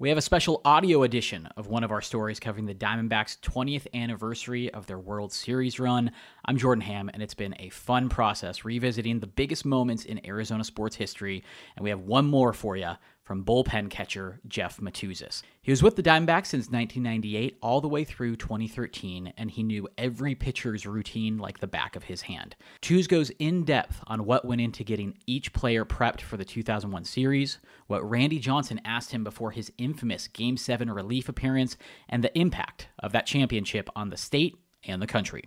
We have a special audio edition of one of our stories covering the Diamondbacks' 20th anniversary of their World Series run. I'm Jordan Ham, and it's been a fun process revisiting the biggest moments in Arizona sports history. And we have one more for you from bullpen catcher Jeff Motuzas. He was with the Diamondbacks since 1998 all the way through 2013, and he knew every pitcher's routine like the back of his hand. Tuz goes in depth on what went into getting each player prepped for the 2001 series, what Randy Johnson asked him before his infamous Game 7 relief appearance, and the impact of that championship on the state and the country.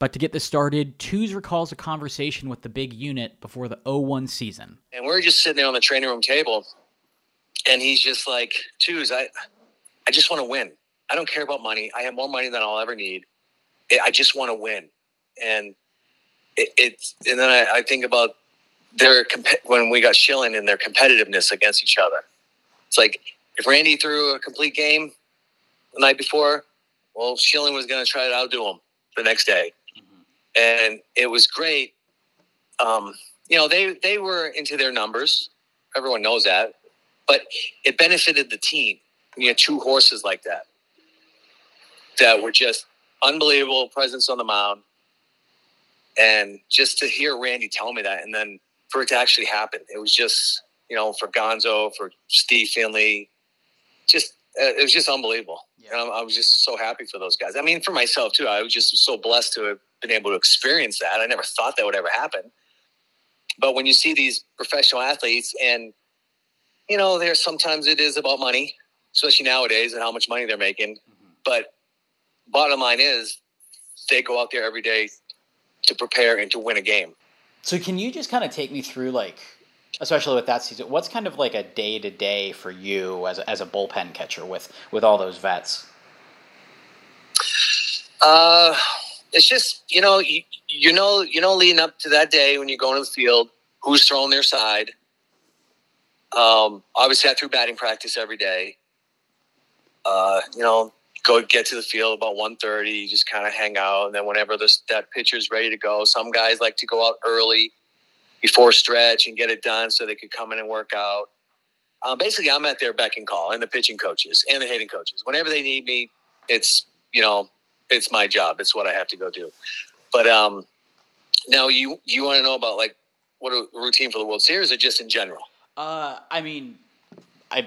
But to get this started, Tuz recalls a conversation with the big unit before the 01 season. And we're just sitting there on the training room table, and he's just like, Tuz, I, I just want to win. I don't care about money. I have more money than I'll ever need. I just want to win. And it, it's, and then I, I think about their, when we got Schilling and their competitiveness against each other. It's like, if Randy threw a complete game the night before, well, Schilling was going to try to outdo him the next day. Mm-hmm. And it was great. Um, you know, they, they were into their numbers. Everyone knows that but it benefited the team. You had two horses like that that were just unbelievable presence on the mound. And just to hear Randy tell me that, and then for it to actually happen, it was just, you know, for Gonzo, for Steve Finley, just, uh, it was just unbelievable. Yeah. I was just so happy for those guys. I mean, for myself too, I was just so blessed to have been able to experience that. I never thought that would ever happen. But when you see these professional athletes and you know, there's sometimes it is about money, especially nowadays and how much money they're making. Mm-hmm. But bottom line is they go out there every day to prepare and to win a game. So can you just kind of take me through like especially with that season, what's kind of like a day to day for you as a, as a bullpen catcher with with all those vets? Uh, it's just you know you, you know you know leading up to that day when you go into the field, who's throwing their side, um, obviously, I threw batting practice every day. Uh, you know, go get to the field about 1.30, you just kind of hang out. And then whenever this, that pitcher's ready to go, some guys like to go out early before stretch and get it done so they could come in and work out. Um, basically, I'm at their beck and call, and the pitching coaches and the hitting coaches. Whenever they need me, it's you know, it's my job. It's what I have to go do. But um, now you you want to know about like what a routine for the World Series or just in general? Uh, I mean, I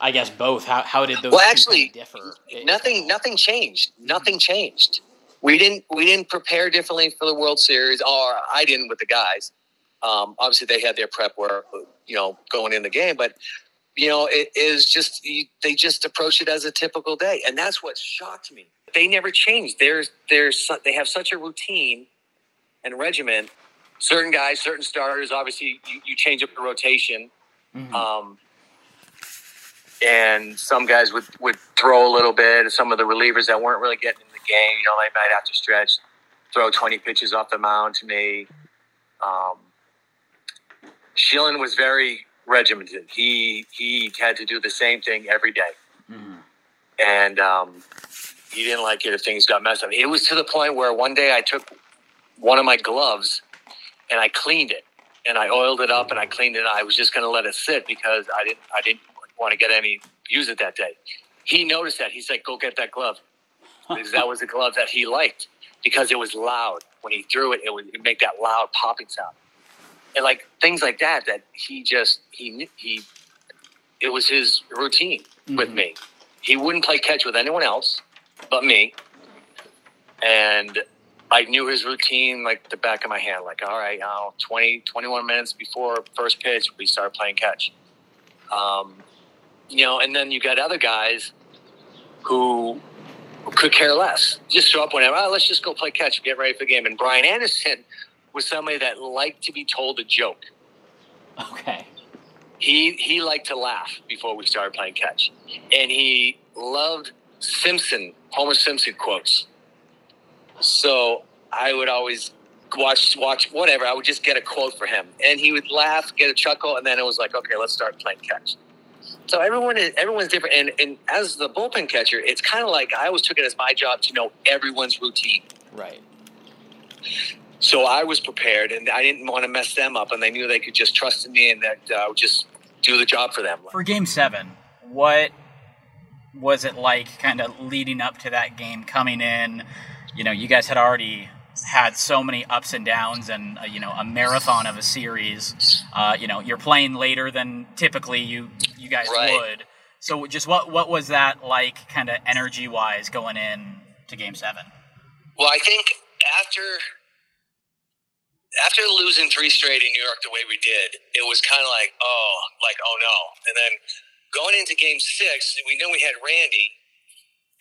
I guess both. How how did those? Well, actually, differ? Nothing. Nothing changed. Nothing changed. We didn't. We didn't prepare differently for the World Series, or I didn't with the guys. Um, obviously, they had their prep work, you know, going in the game, but you know, it is just they just approach it as a typical day, and that's what shocked me. They never changed. There's there's they have such a routine and regimen. Certain guys, certain starters. Obviously, you, you change up the rotation Mm-hmm. Um, and some guys would, would throw a little bit. Some of the relievers that weren't really getting in the game, you know, they might have to stretch, throw 20 pitches off the mound to me. Um, was very regimented. He he had to do the same thing every day. Mm-hmm. and um, he didn't like it if things got messed up. It was to the point where one day I took one of my gloves and I cleaned it and I oiled it up and I cleaned it. I was just going to let it sit because I didn't I didn't want to get any use it that day. He noticed that. He's like, "Go get that glove," because that was the glove that he liked because it was loud. When he threw it, it would make that loud popping sound, and like things like that. That he just he he it was his routine mm-hmm. with me. He wouldn't play catch with anyone else but me, and I knew his routine like the back of my hand. Like, all right, now 20, 21 minutes before first pitch, we start playing catch. Um, you know, and then you got other guys who could care less. Just show up whenever. Oh, let's just go play catch, get ready for the game. And Brian Anderson was somebody that liked to be told a joke. Okay. He he liked to laugh before we started playing catch, and he loved Simpson, Homer Simpson quotes. So I would always watch watch whatever. I would just get a quote for him, and he would laugh, get a chuckle, and then it was like, okay, let's start playing catch. So everyone is everyone's different, and and as the bullpen catcher, it's kind of like I always took it as my job to know everyone's routine. Right. So I was prepared, and I didn't want to mess them up, and they knew they could just trust in me, and that uh, I would just do the job for them. For Game Seven, what was it like kind of leading up to that game coming in? You know, you guys had already had so many ups and downs and uh, you know a marathon of a series. Uh, you know, you're playing later than typically you you guys Right. would. So just what what was that like, kind of energy wise, going in to Game Seven? Well, I think after after losing three straight in New York the way we did, it was kind of like, oh, like oh no. And then going into Game Six, we knew we had Randy,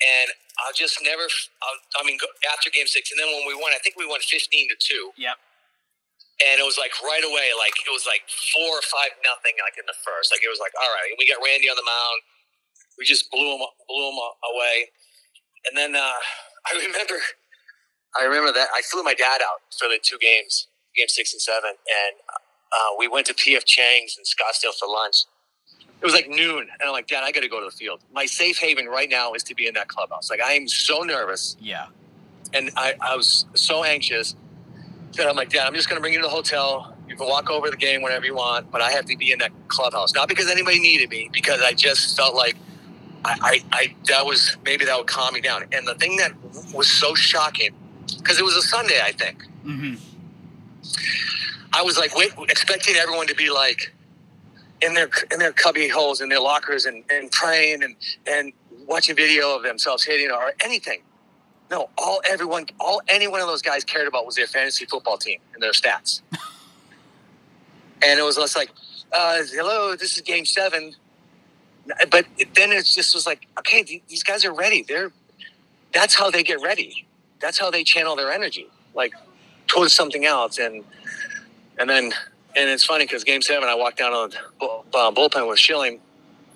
and I'll just never. I'll, I mean, after Game Six, and then when we won, I think we won fifteen to two, Yep. and it was like right away, like it was like four or five nothing, like in the first. Like it was like, all right, and we got Randy on the mound. We just blew him, blew him away, and then uh, I remember, I remember that I flew my dad out for the two games, game six and seven, and uh, we went to PF Chang's in Scottsdale for lunch. It was like noon, and I'm like, Dad, I got to go to the field. My safe haven right now is to be in that clubhouse. Like I am so nervous Yeah. and I, I was so anxious that I'm like, Dad, I'm just going to bring you to the hotel. You can walk over the game whenever you want, but I have to be in that clubhouse. Not because anybody needed me, because I just felt like I, I, I that was maybe that would calm me down. And the thing that was so shocking, because it was a Sunday, I think. Mm-hmm. I was like, wait, expecting everyone to be like in their in their cubby holes in their lockers and, and praying and and watching video of themselves hitting or anything. No, all everyone, all any one of those guys cared about was their fantasy football team and their stats. and it was less like, uh, "Hello, this is Game Seven. But then it just was like, okay, th- these guys are ready. They're that's how they get ready. That's how they channel their energy, like towards something else. And and then and it's funny because Game Seven, I walked down on the bullpen with Schilling,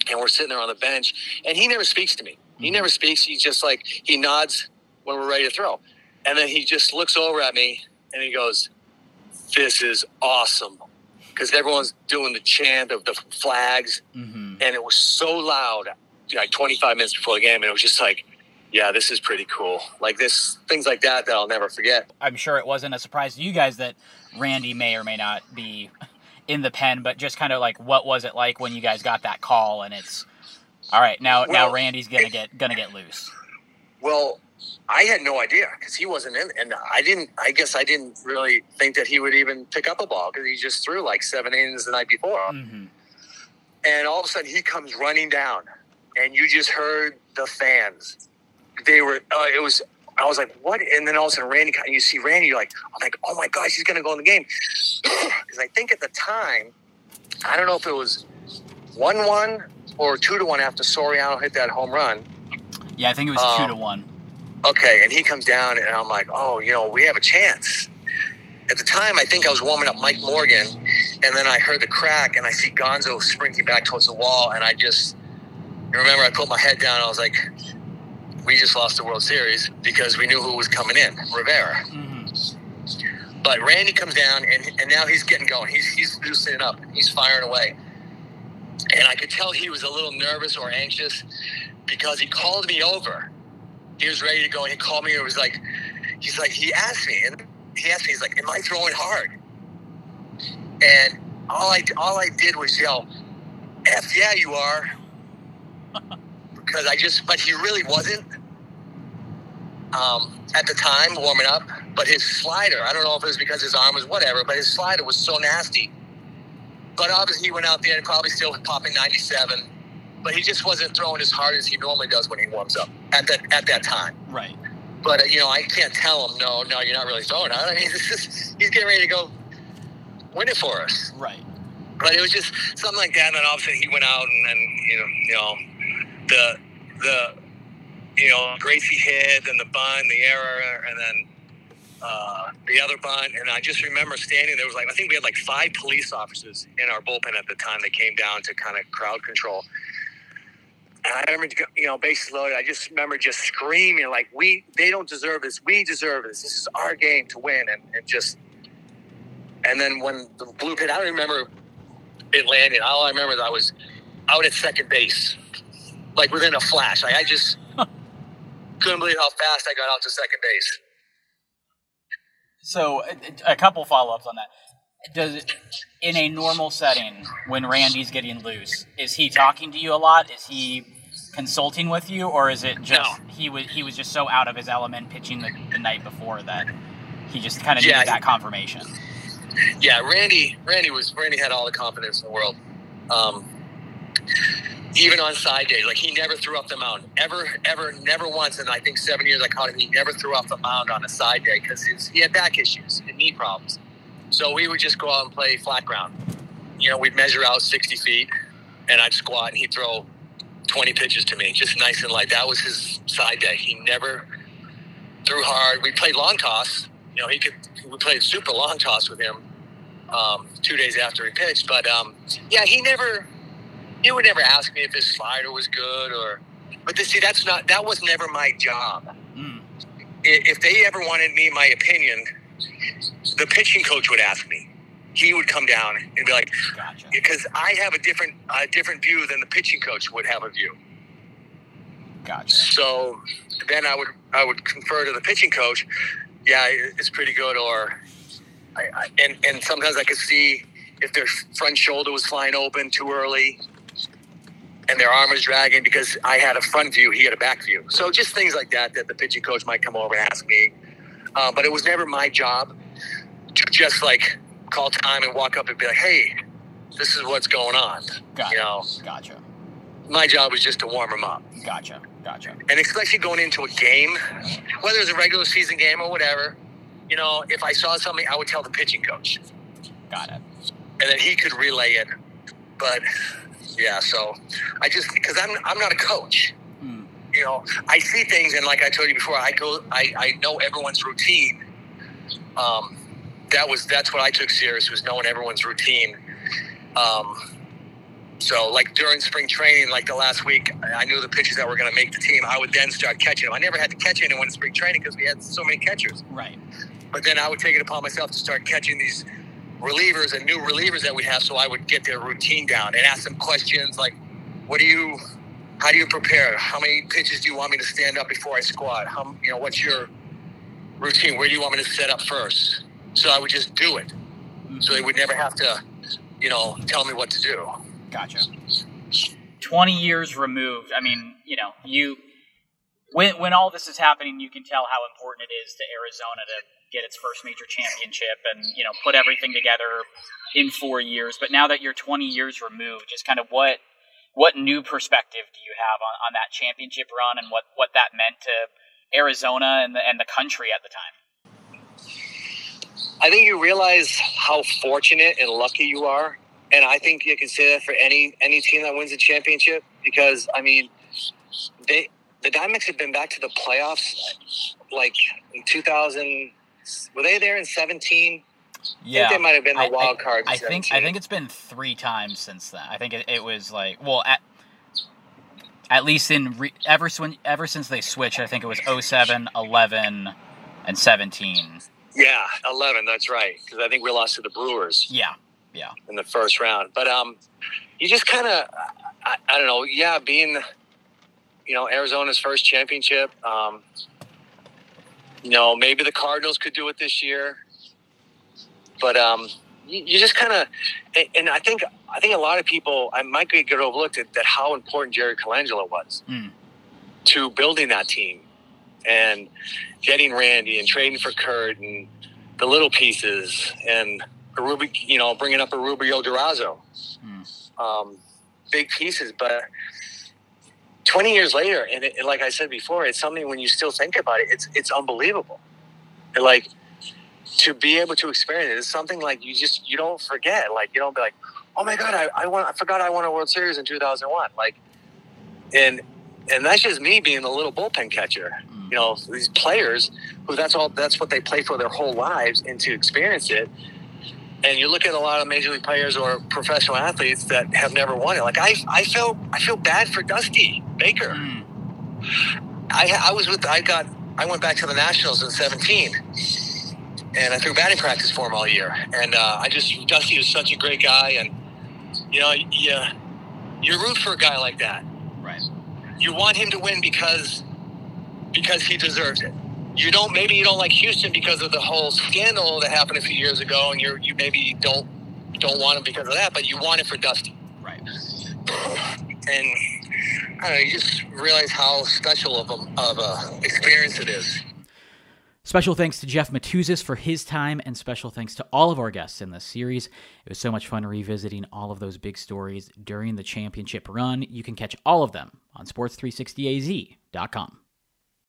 and we're sitting there on the bench, and he never speaks to me. He never speaks. He's just like he nods when we're ready to throw, and then he just looks over at me and he goes, "This is awesome," because everyone's doing the chant of the flags, Mm-hmm. and it was so loud, like 25 minutes before the game, and it was just like, "Yeah, this is pretty cool." Like this, things like that that I'll never forget. I'm sure it wasn't a surprise to you guys that Randy may or may not be in the pen, but just kind of like what was it like when you guys got that call and it's all right now now Randy's gonna get gonna get loose. Well, I had no idea because he wasn't in, and I didn't. I guess I didn't really think that he would even pick up a ball because he just threw like seven innings the night before. Mm-hmm. And all of a sudden, he comes running down, and you just heard the fans. They were. Uh, it was. I was like, "What?" And then all of a sudden, Randy. And you see Randy. You're like, "I'm like, oh my gosh, he's gonna go in the game." Because I think at the time, I don't know if it was one-one or two to one after Soriano hit that home run. Yeah, I think it was Um, to one. okay, and he comes down, and I'm like, oh, you know, we have a chance. At the time, I think I was warming up Mike Morgan, and then I heard the crack, and I see Gonzo sprinting back towards the wall, and I just remember I put my head down. I was like, we just lost the World Series because we knew who was coming in, Rivera. Mm-hmm. But Randy comes down, and, and now he's getting going. He's he's loosening up. He's firing away, and I could tell he was a little nervous or anxious because he called me over. He was ready to go, and he called me. It was like he's like he asked me, and he asked me, he's like, "Am I throwing hard?" And all I all I did was yell, "F yeah, you are," because I just, but he really wasn't. Um, at the time, warming up, but his slider, I don't know if it was because his arm was whatever, but his slider was so nasty. But obviously, he went out there and probably still popping 97, but he just wasn't throwing as hard as he normally does when he warms up at that at that time. Right. But uh, you know, I can't tell him, no, no, you're not really throwing. I mean, is, he's getting ready to go win it for us. Right. But it was just something like that. And then all of a sudden, he went out, and then you know, you know, the the you know, Gracie hit, and the bunt, the error, and then uh, the other bunt. And I just remember standing there was like I think we had like five police officers in our bullpen at the time that came down to kind of crowd control. And I remember, you know, bases loaded. I just remember just screaming like, "We, they don't deserve this. We deserve this. This is our game to win." And, and just, and then when the blue hit, I don't remember it landed. All I remember is I was out at second base, like within a flash. Like I just couldn't believe how fast I got out to second base. So a, couple follow ups on that. Does in a normal setting when Randy's getting loose, is he talking to you a lot? Is he consulting with you, or is it just No. he was he was just so out of his element pitching the, the night before that he just kind of Yeah, needed that confirmation? Yeah, Randy. Randy was Randy had all the confidence in the world. Um, even on side days, like he never threw off the mound, ever, ever, never once. And I think seven years I caught him, he never threw off the mound on a side day because he had back issues and knee problems. So we would just go out and play flat ground. You know, we'd measure out sixty feet, and I'd squat, and he'd throw twenty pitches to me, just nice and light. That was his side day. He never threw hard. We played long toss. You know, he could. We played super long toss with him um, two days after he pitched. But um, yeah, he never. He would never ask me if his slider was good or. But to see, that's not. That was never my job. Mm, If they ever wanted me, my opinion, the pitching coach would ask me. He would come down and be like, gotcha. because I have a different, a different view than the pitching coach would have a view. Gotcha. So then I would I would confer to the pitching coach. Yeah, it's pretty good. Or I, I, and and sometimes I could see if their front shoulder was flying open too early, and their arm was dragging because I had a front view, he had a back view. So just things like that that the pitching coach might come over and ask me. Uh, but it was never my job to just like call time and walk up and be like, hey. This is what's going on. Gotcha. You know, Gotcha. my job was just to warm him up. Gotcha. Gotcha. and especially going into a game, whether it's a regular season game or whatever, you know, if I saw something, I would tell the pitching coach, Got it. and then he could relay it. But yeah, so I just because I'm I'm not a coach, Mm, you know, I see things, and like I told you before, I go, I I know everyone's routine. Um, that was that's what I took serious was knowing everyone's routine. Um, so like during spring training, like the last week, I knew the pitches that were going to make the team. I would then start catching them. I never had to catch anyone in spring training because we had so many catchers. right. But then I would take it upon myself to start catching these relievers and new relievers that we have. So I would get their routine down and ask them questions like, "What do you? How do you prepare? How many pitches do you want me to stand up before I squat? How you know what's your routine? Where do you want me to set up first? So I would just do it. So they mm-hmm. would never have to, you know, tell me what to do. Gotcha. 20 years removed. I mean, you know, you when when all this is happening, you can tell how important it is to Arizona to get its first major championship and, you know, put everything together in 4 years. But now that you're 20 years removed, just kind of what what new perspective do you have on, on that championship run and what, what that meant to Arizona and the, and the country at the time? I think you realize how fortunate and lucky you are, and I think you can say that for any any team that wins a championship because I mean, they the Diamondbacks have been back to the playoffs like in 2000. Were they there in 17? I think they might have been the I- wild card. in I think I think it's been three times since then. I think it, it was like well at at least in re, ever ever since they switched. I think it was 07, 11, and seventeen. yeah, 11. That's right because I think we lost to the Brewers. Yeah, yeah, in the first round. But um, you just kind of, I, I don't know, yeah, being, you know, Arizona's first championship. Um, you know, maybe the Cardinals could do it this year, but um, you, you just kind of, and, and I think I think a lot of people, I might get overlooked at that how important Jerry Colangelo was Mm. to building that team and getting Randy and trading for Curt and the little pieces and Arubi, you know, bringing up Erubiel Durazo, Mm. um, big pieces. But 20 years later, and, it, and like I said before, it's something when you still think about it, it's it's unbelievable. And like to be able to experience it is something like you just you don't forget. Like you don't be like, oh my god, I, I want I forgot I won a World Series in 2001. Like, and and that's just me being the little bullpen catcher Mm. you know these players who that's all that's what they play for their whole lives and to experience it and you look at a lot of major league players or professional athletes that have never won it like i i felt i feel bad for dusty baker Mm. i i was with i got i went back to the nationals in 17 and i threw batting practice for him all year and uh, i just dusty was such a great guy and you know you, you root for a guy like that right. you want him to win because because he deserves it. You don't maybe you don't like Houston because of the whole scandal that happened a few years ago, and you're you maybe don't don't want him because of that, but you want it for Dusty. Right. And I don't know, you just realize how special of a, of a experience it is. Special thanks to Jeff Motuzas for his time, and special thanks to all of our guests in this series. It was so much fun revisiting all of those big stories during the championship run. You can catch all of them on sports360az.com.